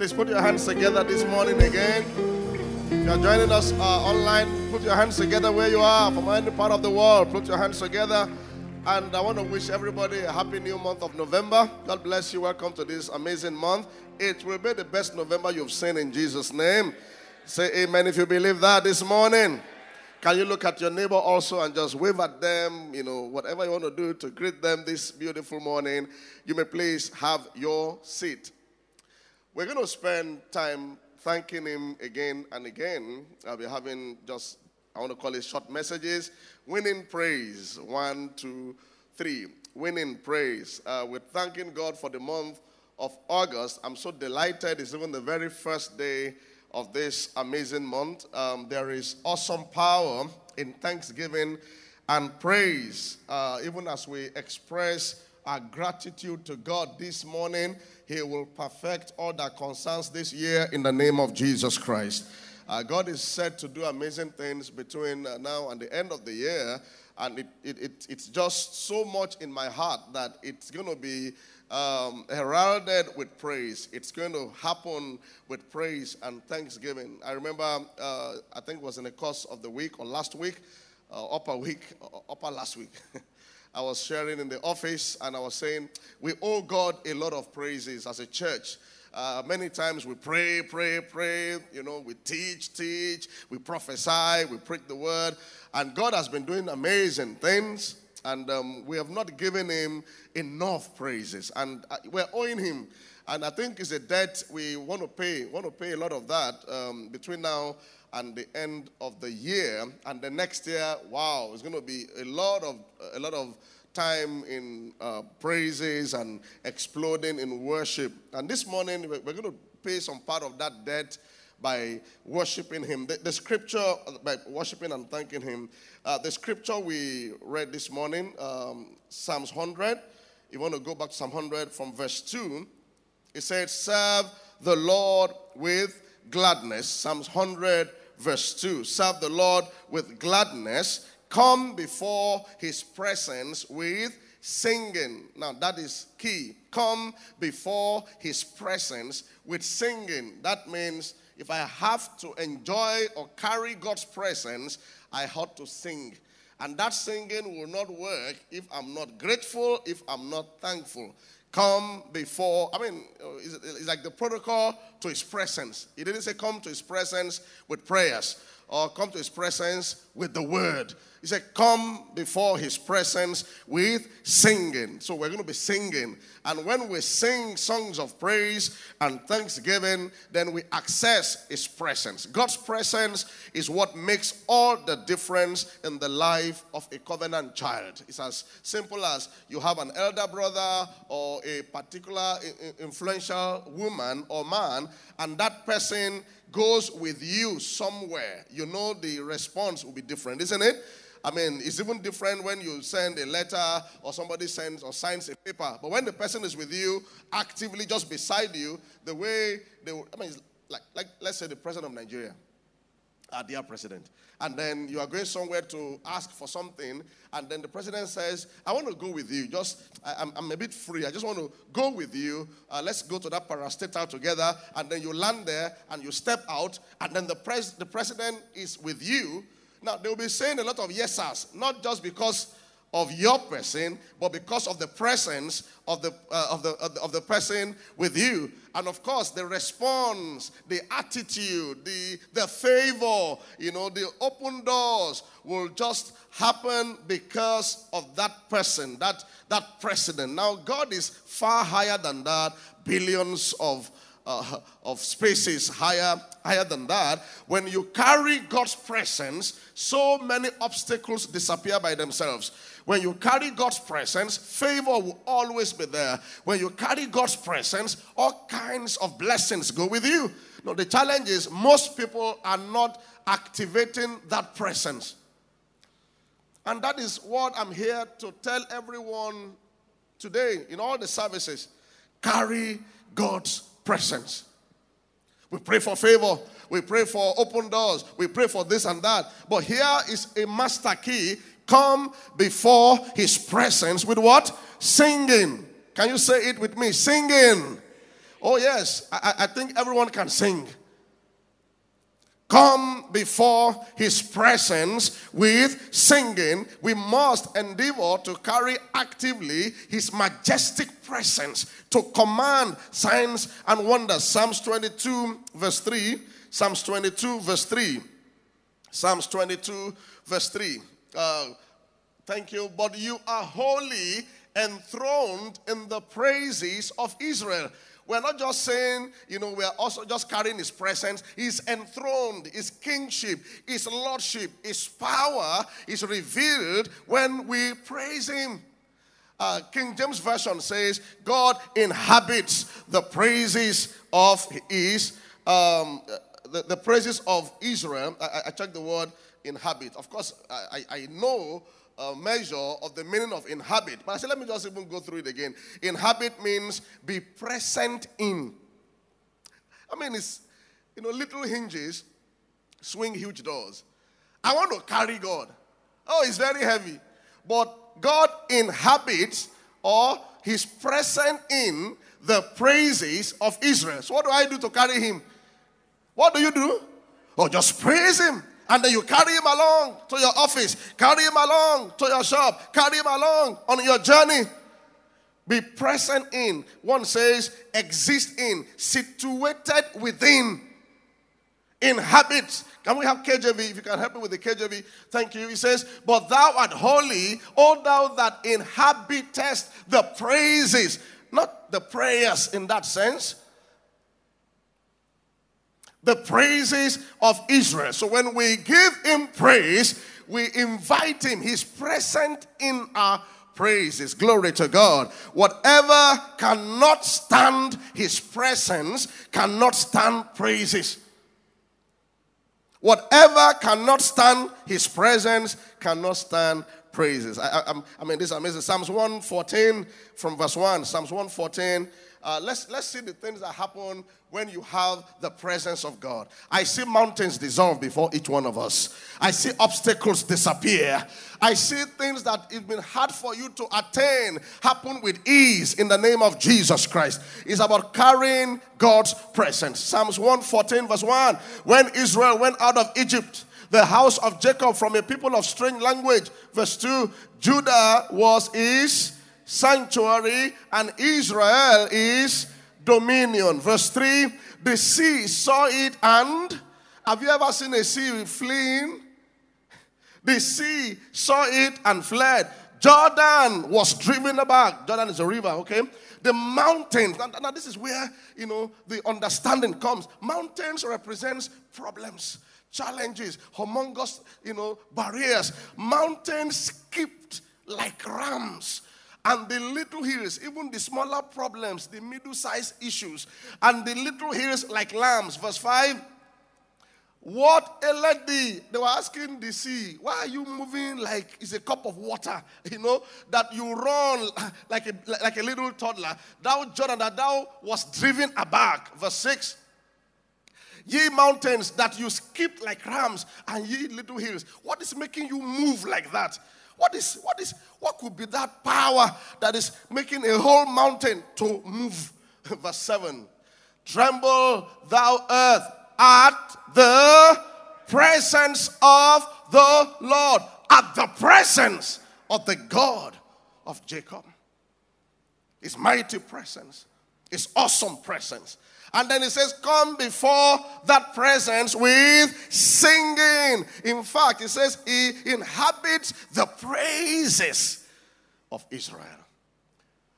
Please put your hands together this morning again. If you are joining us uh, online, put your hands together where you are from any part of the world. Put your hands together. And I want to wish everybody a happy new month of November. God bless you. Welcome to this amazing month. It will be the best November you've seen in Jesus' name. Say amen if you believe that this morning. Can you look at your neighbor also and just wave at them? You know, whatever you want to do to greet them this beautiful morning, you may please have your seat. We're going to spend time thanking Him again and again. I'll be having just, I want to call it short messages. Winning praise. One, two, three. Winning praise. Uh, we're thanking God for the month of August. I'm so delighted. It's even the very first day of this amazing month. Um, there is awesome power in thanksgiving and praise, uh, even as we express our gratitude to God this morning. He will perfect all that concerns this year in the name of Jesus Christ. Uh, God is said to do amazing things between uh, now and the end of the year, and it, it, it, it's just so much in my heart that it's going to be um, heralded with praise. It's going to happen with praise and thanksgiving. I remember, uh, I think it was in the course of the week or last week, uh, upper week, uh, upper last week. I was sharing in the office and I was saying, we owe God a lot of praises as a church. Uh, many times we pray, pray, pray, you know, we teach, teach, we prophesy, we preach the word, and God has been doing amazing things, and um, we have not given Him enough praises, and uh, we're owing Him. And I think it's a debt we want to pay, want to pay a lot of that um, between now and the end of the year. And the next year, wow, it's going to be a lot of a lot of time in uh, praises and exploding in worship. And this morning, we're, going to pay some part of that debt by worshiping Him. The, the scripture, by worshiping and thanking Him. Uh, the scripture we read this morning, um, Psalms 100. You want to go back to Psalm 100 from verse 2. It says, Serve the Lord with gladness. Psalms 100 verse 2. Serve the Lord with gladness. Come before his presence with singing. Now, that is key. Come before his presence with singing. That means if I have to enjoy or carry God's presence, I ought to sing. And that singing will not work if I'm not grateful, if I'm not thankful come before. I mean, uh, it's, like the protocol to his presence. He didn't say come to his presence with prayers or come to his presence with the word. He said, Come before his presence with singing. So we're going to be singing. And when we sing songs of praise and thanksgiving, then we access his presence. God's presence is what makes all the difference in the life of a covenant child. It's as simple as you have an elder brother or a particular influential woman or man, and that person goes with you somewhere. You know the response will be different, isn't it? I mean, it's even different when you send a letter or somebody sends or signs a paper. But when the person is with you, actively just beside you, the way they, I mean, like, like let's say the president of Nigeria, our dear president, and then you are going somewhere to ask for something, and then the president says, I want to go with you. Just, I, am I'm, a bit free. I just want to go with you. Uh, let's go to that parastatal together. And then you land there and you step out, and then the, pres- the president is with you now, they will be saying a lot of yeses, not just because of your person, but because of the presence of the, uh, of, the, of, the, of the person with you. And of course, the response, the attitude, the, the favor, you know, the open doors will just happen because of that person, that, that president. Now, God is far higher than that, billions of uh, of spaces higher, higher than that. When you carry God's presence, so many obstacles disappear by themselves. When you carry God's presence, favor will always be there. When you carry God's presence, all kinds of blessings go with you. No, the challenge is most people are not activating that presence. And that is what I'm here to tell everyone today in all the services. Carry God's presence. We pray for favor. We pray for open doors. We pray for this and that. But here is a master key. Come before his presence with what? Singing. Can you say it with me? Singing. Oh, yes, I, I think everyone can sing. Come before his presence with singing. We must endeavor to carry actively his majestic presence to command signs and wonders. Psalms 22, verse 3. Psalms 22, verse 3. Psalms 22, verse 3. Uh, thank you. But you are holy, enthroned in the praises of Israel. We're not just saying, you know, we're also just carrying his presence. He's enthroned, his kingship, his lordship, his power is revealed when we praise him. Uh, King James Version says, God inhabits the praises of his, um, the, the praises of Israel. I, I checked the word inhabit. Of course, I, I know uh, measure of the meaning of inhabit. But I said, let me just even go through it again. Inhabit means be present in. I mean, it's, you know, little hinges swing huge doors. I want to carry God. Oh, it's very heavy. But God inhabits or He's present in the praises of Israel. So, what do I do to carry Him? What do you do? Oh, just praise Him. And then you carry him along to your office, carry him along to your shop, carry him along on your journey. Be present in. One says, exist in, situated within, inhabit. Can we have KJV? If you can help me with the KJV, thank you. He says, But thou art holy, O thou that inhabitest the praises, not the prayers in that sense, the praises of Israel. So when we give him praise, we invite him. He's present in our praises. Glory to God. Whatever cannot stand his presence cannot stand praises. Whatever cannot stand his presence cannot stand praises. I, I, I mean, this is amazing. Psalms 114 from verse 1. Psalms 114 uh, let's, let's see the things that happen when you have the presence of God. I see mountains dissolve before each one of us. I see obstacles disappear. I see things that it's been hard for you to attain happen with ease in the name of Jesus Christ. It's about carrying God's presence. Psalms 114, verse 1. When Israel went out of Egypt, the house of Jacob from a people of strange language. Verse 2 Judah was his sanctuary, and Israel is dominion. Verse 3 The sea saw it, and have you ever seen a sea fleeing? The sea saw it and fled. Jordan was driven back. Jordan is a river, okay? The mountains. Now, now, this is where you know the understanding comes. Mountains represents problems, challenges, humongous, you know, barriers. Mountains skipped like rams and the little hills, even the smaller problems, the middle sized issues, and the little hills like lambs. Verse 5 What a lady! They were asking the sea, Why are you moving like it's a cup of water? You know, that you run like a, like a little toddler. Thou, Jordan, that thou was driven aback. Verse 6 Ye mountains that you skipped like rams, and ye little hills. What is making you move like that? What is what is what could be that power that is making a whole mountain to move? Verse 7. Tremble thou earth at the presence of the Lord, at the presence of the God of Jacob. His mighty presence, his awesome presence. And then it says, Come before that presence with singing. In fact, it says, He inhabits the praises of Israel.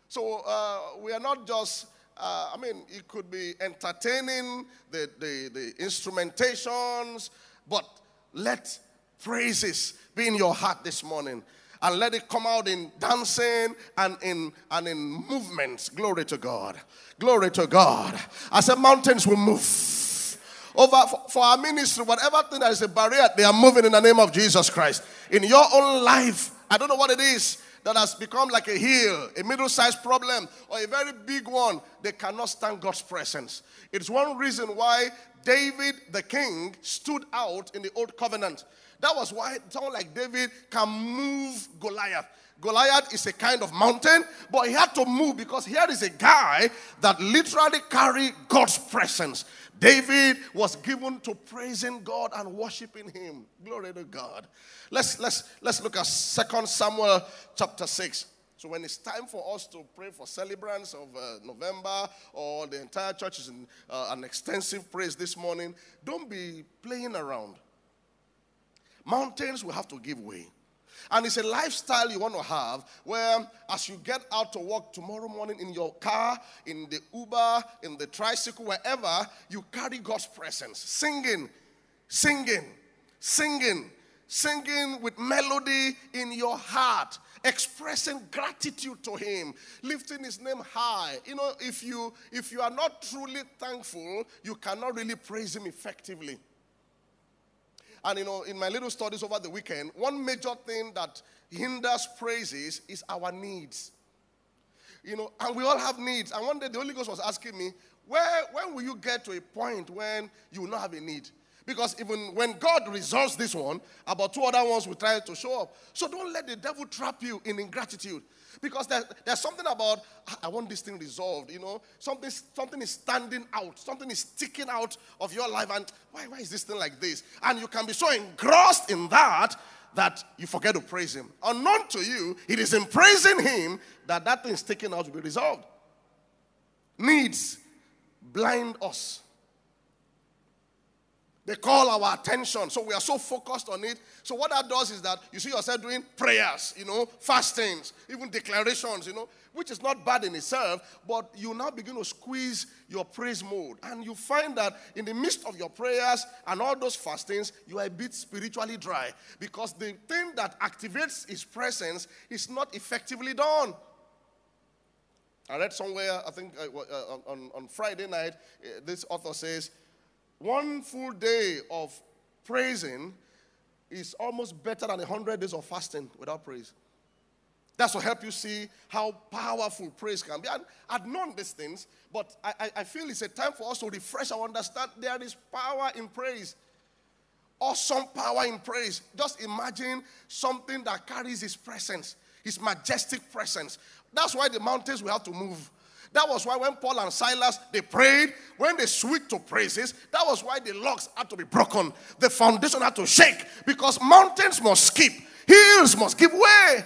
So uh, we are not just, uh, I mean, it could be entertaining the, the, the instrumentations, but let praises be in your heart this morning and let it come out in dancing and in and in movements. Glory to God. Glory to God. I said mountains will move. Over for, our ministry, whatever thing that is a barrier, they are moving in the name of Jesus Christ. In your own life, I don't know what it is that has become like a hill, a middle sized problem, or a very big one, they cannot stand God's presence. It's one reason why David the king stood out in the old covenant. That was why someone like David can move Goliath. Goliath is a kind of mountain, but he had to move because here is a guy that literally carried God's presence. David was given to praising God and worshiping him. Glory to God. Let's let's let's look at Second Samuel chapter 6. So when it's time for us to pray for celebrants of uh, November or the entire church is in uh, an extensive praise this morning, don't be playing around. Mountains will have to give way. And it's a lifestyle you want to have where, as you get out to work tomorrow morning in your car, in the Uber, in the tricycle, wherever, you carry God's presence, singing, singing, singing, singing with melody in your heart, expressing gratitude to Him, lifting His name high. You know, if you if you are not truly thankful, you cannot really praise Him effectively. And you know, in my little studies over the weekend, one major thing that hinders praises is our needs. You know, and we all have needs. And one day the Holy Ghost was asking me, where when will you get to a point when you will not have a need? Because even when God resolves this one, about two other ones will try to show up. So don't let the devil trap you in ingratitude. Because there, there's something about, ah, I want this thing resolved, you know. Something, something is standing out, something is sticking out of your life. And why, why is this thing like this? And you can be so engrossed in that that you forget to praise Him. Unknown to you, it is in praising Him that that thing is sticking out to be resolved. Needs blind us they call our attention. So we are so focused on it. So what that does is that you see yourself doing prayers, you know, fastings, even declarations, you know, which is not bad in itself, but you now begin to squeeze your praise mode. And you find that in the midst of your prayers and all those fastings, you are a bit spiritually dry because the thing that activates his presence is not effectively done. I read somewhere, I think uh, uh on, on Friday night, uh, this author says, one full day of praising is almost better than a hundred days of fasting without praise. That's to help you see how powerful praise can be. And I'd known these things, but I, I feel it's a time for us to refresh our understand there is power in praise. Awesome power in praise. Just imagine something that carries his presence, his majestic presence. That's why the mountains will have to move. That was why when Paul and Silas they prayed, when they switched to praises, that was why the locks had to be broken. The foundation had to shake because mountains must skip, hills must give way.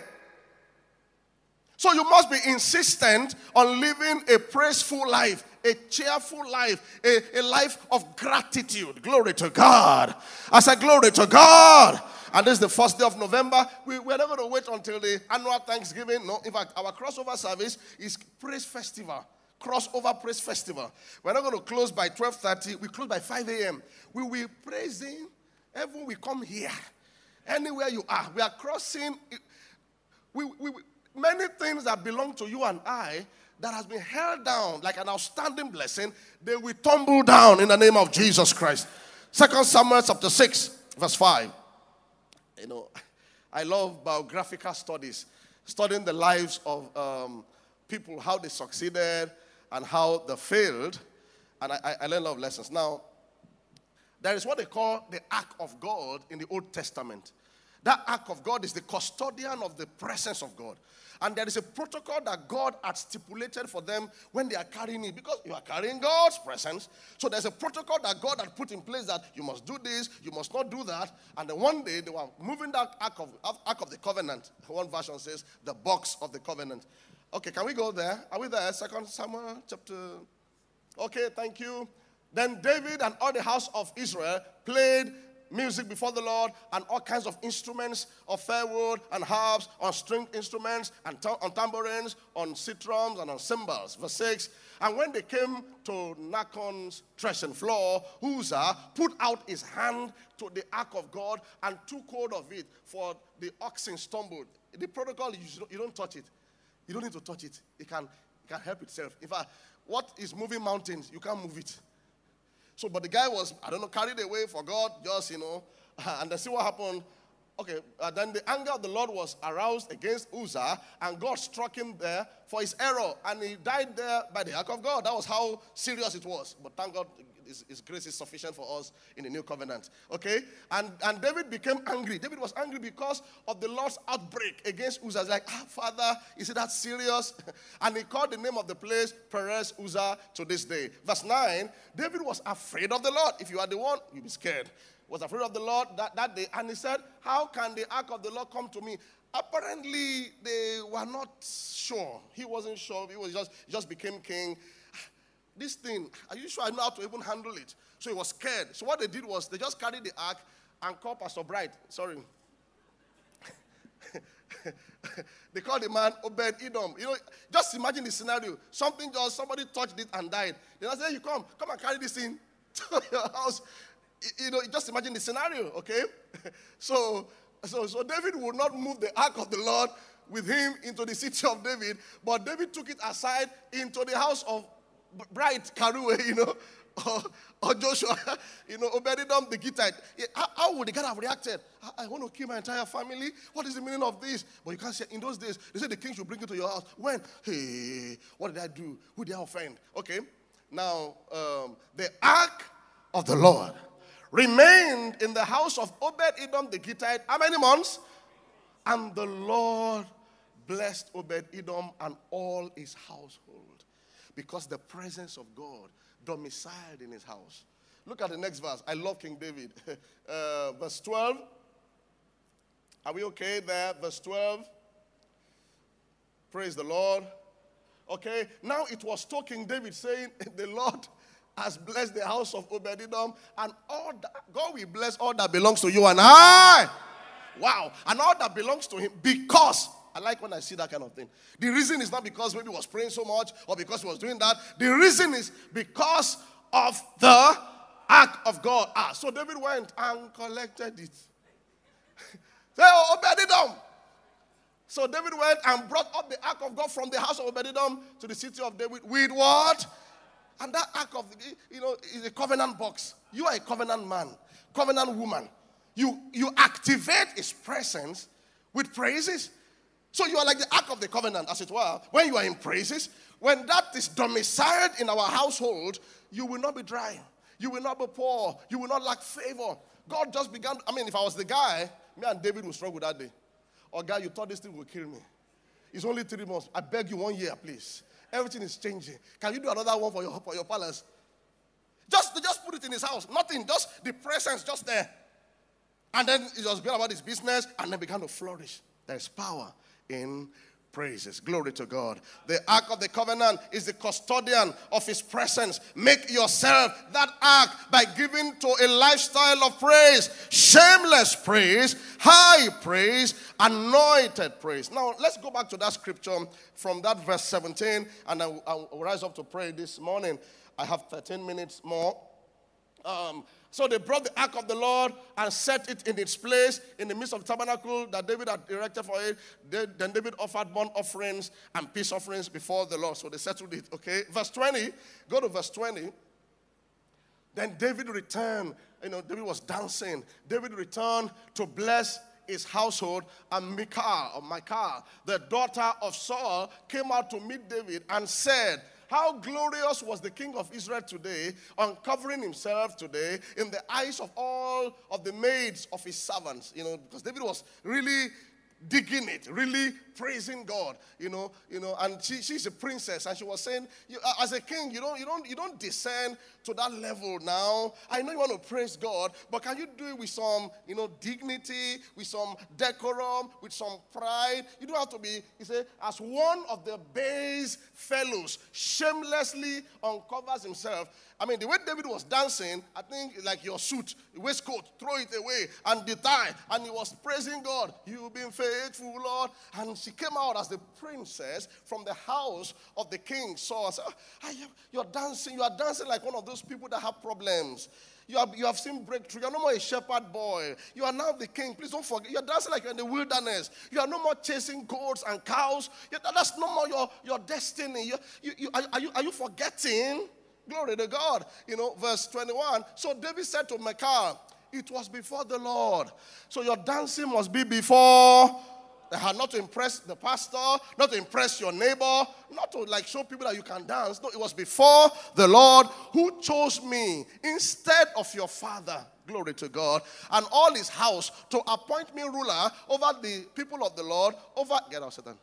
So you must be insistent on living a praiseful life, a cheerful life, a, a life of gratitude. Glory to God. I said, Glory to God. And this is the first day of November. We, we're not going to wait until the annual Thanksgiving. No, in fact, our crossover service is Praise Festival. Crossover Praise Festival. We're not going to close by 12:30. We close by 5 a.m. We will be praising. Everyone we come here. Anywhere you are. We are crossing. We, we, many things that belong to you and I that has been held down like an outstanding blessing, they will tumble down in the name of Jesus Christ. Second Samuel chapter 6, verse 5 you know, I love biographical studies, studying the lives of um, people, how they succeeded and how they failed. And I, I learned a lot of lessons. Now, there is what they call the Ark of God in the Old Testament. That Ark of God is the custodian of the presence of God. And there is a protocol that God had stipulated for them when they are carrying it because you are carrying God's presence. So there's a protocol that God had put in place that you must do this, you must not do that. And then one day they were moving that ark of, ark of the covenant. One version says the box of the covenant. Okay, can we go there? Are we there? Second Samuel chapter. Okay, thank you. Then David and all the house of Israel played music before the Lord and all kinds of instruments of firewood and harps, on stringed instruments and on tambourines, on sistrums and on cymbals. Verse 6 And when they came to Nachon's threshing floor, Uzzah put out his hand to the ark of God and took hold of it, for the oxen stumbled. The protocol is you don't touch it. You don't need to touch it. It can, it can help itself. In fact, what is moving mountains, you can't move it. So, but the guy was, I don't know, carried away for God, just, you know. And then see what happened. okay, uh, then the anger of the Lord was aroused against Uzzah, and God struck him there for his error, and he died there by the act of God. That was how serious it was. But thank God, his, his, grace is sufficient for us in the new covenant. Okay? And, and David became angry. David was angry because of the Lord's outbreak against Uzzah. He's like, ah, Father, is it that serious? and he called the name of the place Perez Uzzah to this day. Verse 9 David was afraid of the Lord. If you are the one, you'll be scared was afraid of the Lord that, that day, and he said, How can the ark of the Lord come to me? Apparently, they were not sure. He wasn't sure. He was just, he just became king. This thing, are you sure I know how to even handle it? So he was scared. So what they did was they just carried the ark and called Pastor Bright. Sorry. they called the man Obed Edom. You know, just imagine the scenario. Something just somebody touched it and died. Then I said, You come, come and carry this thing to your house you know, just imagine the scenario, okay? so, so, so David would not move the ark of the Lord with him into the city of David, but David took it aside into the house of Bright Karue, you know, or, or Joshua, you know, Obededom the Gittite. How, how would the guy have reacted? I, I, want to kill my entire family. What is the meaning of this? But you can't say, in those days, they said the king should bring it to your house. When? Hey, what did I do? Who did I offend? Okay. Now, um, the ark of the Lord remained in the house of Obed Edom the Gittite. How many months? And the Lord blessed Obed Edom and all his household because the presence of God domiciled in his house. Look at the next verse. I love King David. Uh, verse 12. Are we okay there? Verse 12. Praise the Lord. Okay, now it was talking David saying, The Lord has blessed the house of Obededom, and all that, God will bless all that belongs to you and I. Wow. And all that belongs to him because I like when I see that kind of thing. The reason is not because maybe he was praying so much or because he was doing that. The reason is because of the act of God. Ah, so David went and collected it. Say, oh, Obededom. So David went and brought up the ark of God from the house of Obededom to the city of David with what? And that ark of, you know, is a covenant box. You are a covenant man, covenant woman. You, you activate his presence with praises. So you are like the ark of the covenant, as it were. When you are in praises, when that is domiciled in our household, you will not be dry. You will not be poor. You will not lack favor. God just began. I mean, if I was the guy, me and David would struggle that day. Or, guy, you thought this thing would kill me. It's only three months. I beg you one year, please. Everything is changing. Can you do another one for your, for your palace? Just, just put it in his house. Nothing. Just the presence just there. And then he just got about his business and then began to flourish. There's power in praises. Glory to God. The ark of the covenant is the custodian of his presence. Make yourself that ark by giving to a lifestyle of praise, shameless praise, high praise, anointed praise. Now, let's go back to that scripture from that verse 17, and I'll, I'll rise up to pray this morning. I have 13 minutes more. Um, so they brought the ark of the Lord and set it in its place in the midst of the tabernacle that David had erected for it. then David offered burnt offerings and peace offerings before the Lord. So they settled it. Okay. Verse 20. Go to verse 20. Then David returned. You know, David was dancing. David returned to bless his household, and Michal, or Michal, the daughter of Saul, came out to meet David and said, how glorious was the king of Israel today, uncovering himself today in the eyes of all of the maids of his servants. You know, because David was really digging it, really praising God, you know, you know, and she, she's a princess, and she was saying, you, as a king, you don't, you don't, you don't descend to that level now. I know you want to praise God, but can you do it with some, you know, dignity, with some decorum, with some pride? You don't have to be, he said, as one of the base fellows shamelessly uncovers himself. I mean, the way David was dancing, I think like your suit, waistcoat, throw it away, and the tie, and he was praising God. You've been faithful, Lord. And she came out as the princess from the house of the king. So, ah, you're dancing, you are dancing like one of those people that have problems. You have, you have seen breakthrough. You're no more a shepherd boy. You are now the king. Please don't forget. You're dancing like you're in the wilderness. You are no more chasing goats and cows. You're, that's no more your, your destiny. You, you, you, are, are, you, are you forgetting? Glory to God. You know, verse 21. So David said to Michal, it was before the Lord. So your dancing must be before not to impress the pastor, not to impress your neighbor, not to like show people that you can dance. No, it was before the Lord who chose me instead of your father. Glory to God. And all his house to appoint me ruler over the people of the Lord, over. Get out, Satan.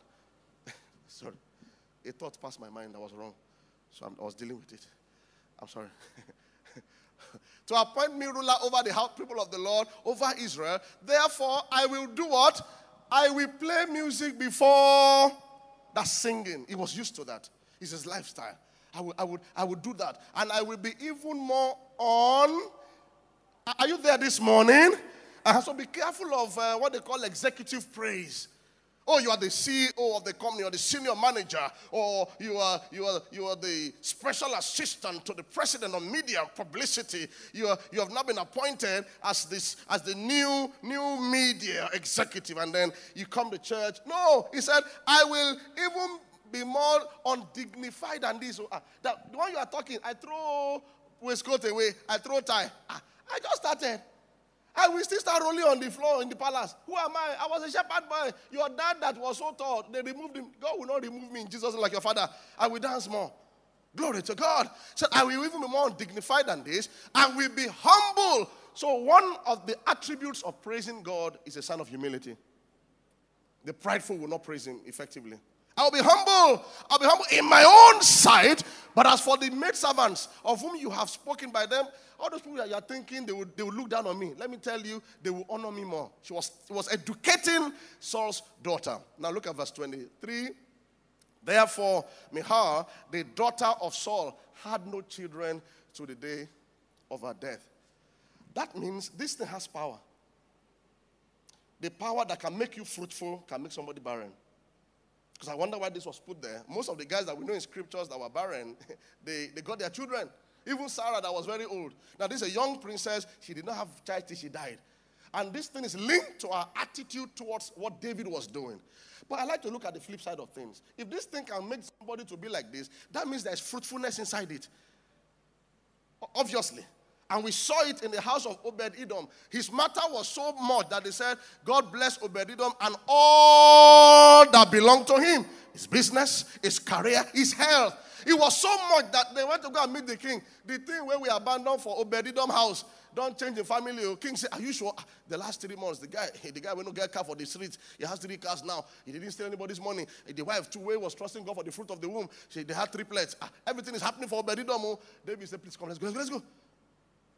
sorry. A thought passed my mind that was wrong. So I was dealing with it. I'm sorry. to appoint me ruler over the house, people of the Lord, over Israel. Therefore, I will do what? I will play music before that singing. He was used to that. It's his lifestyle. I would, I would, I would do that. And I will be even more on. Are you there this morning? Uh, so be careful of uh, what they call executive praise. Oh, you are the CEO of the company, or the senior manager, or you are, you are, you are the special assistant to the president of media publicity. You, are, you have now been appointed as, this, as the new, new media executive, and then you come to church. No, he said, I will even be more undignified than this. Uh, that, the one you are talking, I throw waistcoat away, I throw tie. Uh, I just started. I will still start rolling on the floor in the palace. Who am I? I was a shepherd boy. Your dad that was so tall, they removed him. God will not remove me in Jesus like your father. I will dance more. Glory to God. So I will even be more dignified than this. I will be humble. So one of the attributes of praising God is a sign of humility. The prideful will not praise him effectively. I'll be humble. I'll be humble in my own sight. But as for the maid servants of whom you have spoken by them, all those people that you are thinking they would, they would look down on me. Let me tell you, they will honor me more. She was, was educating Saul's daughter. Now look at verse 23. Therefore, Michal, the daughter of Saul, had no children to the day of her death. That means this thing has power. The power that can make you fruitful can make somebody barren. Because I wonder why this was put there. Most of the guys that we know in scriptures that were barren, they, they got their children. Even Sarah, that was very old. Now, this is a young princess. She did not have child till she died. And this thing is linked to our attitude towards what David was doing. But I like to look at the flip side of things. If this thing can make somebody to be like this, that means there's fruitfulness inside it. Obviously. And we saw it in the house of Obed Edom. His matter was so much that they said, God bless Obed Edom and all that belonged to him his business, his career, his health. It was so much that they went to go and meet the king. The thing where we abandoned for Obededom house, don't change the family. The oh, king said, Are you sure? Ah, the last three months, the guy, the guy went to get car for the streets. He has three cars now. He didn't steal anybody's money. The wife, two way, was trusting God for the fruit of the womb. She, they had triplets. Ah, everything is happening for Obededom. Oh. David said, Please come, let's go, let's go, let's go.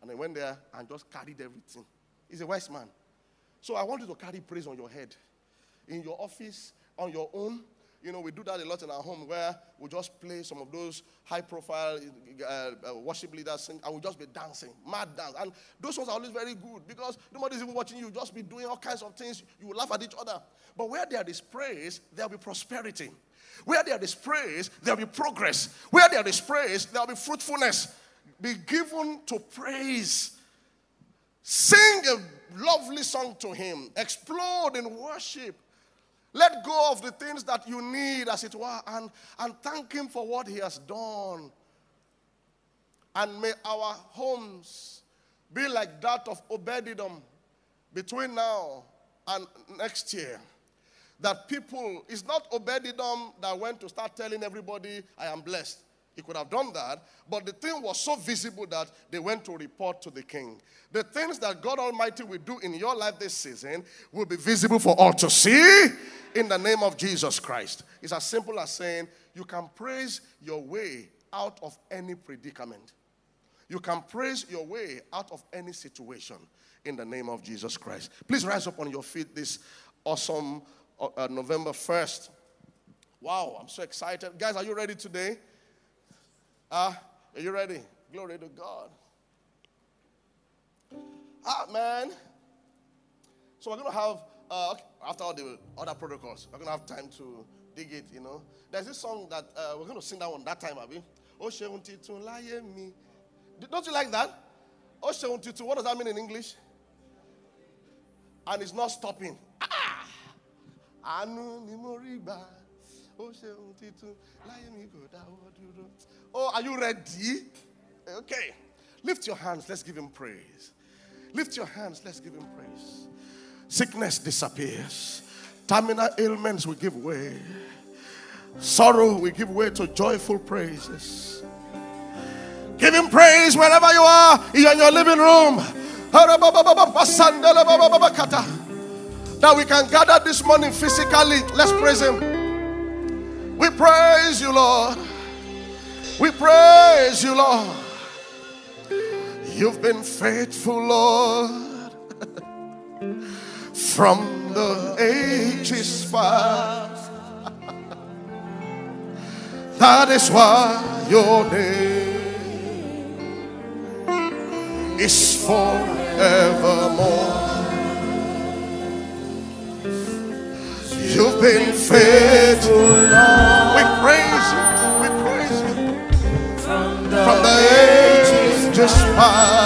And I went there and just carried everything. He's a wise man. So I want you to carry praise on your head. In your office, on your own, you know, we do that a lot in our home where we just play some of those high profile uh, uh, worship leaders and we'll just be dancing, mad dance. And those ones are always very good because nobody's even watching you, just be doing all kinds of things. You will laugh at each other. But where there is praise, there'll be prosperity. Where there is praise, there'll be progress. Where there is praise, there'll be fruitfulness. Be given to praise. Sing a lovely song to Him. Explode in worship. Let go of the things that you need, as it were, and, and thank Him for what He has done. And may our homes be like that of Obededom between now and next year. That people, it's not Obededom that went to start telling everybody, I am blessed. He could have done that, but the thing was so visible that they went to report to the king. The things that God Almighty will do in your life this season will be visible for all to see in the name of Jesus Christ. It's as simple as saying you can praise your way out of any predicament. You can praise your way out of any situation in the name of Jesus Christ. Please rise up on your feet this awesome uh, uh November 1st. Wow, I'm so excited. Guys, are you ready today? Ah, uh, are you ready? Glory to God. Ah, man. So we're going to have, uh, after all the other protocols, we're going to have time to dig it, you know. There's this song that uh, we're going to sing that one that time, Abby. Oh. Don't you like that? Oh, what does that mean in English? And it's not stopping. Ah! Oh, are you ready? Okay. Lift your hands. Let's give him praise. Lift your hands. Let's give him praise. Sickness disappears. Terminal ailments will give way. Sorrow will give way to joyful praises. Give him praise wherever you are. You're in your living room. Now we can gather this morning physically. Let's praise him. We praise you, Lord. We praise you, Lord. You've been faithful, Lord, from the ages past. that is why your name is forevermore. You've been faithful, Lord. Ages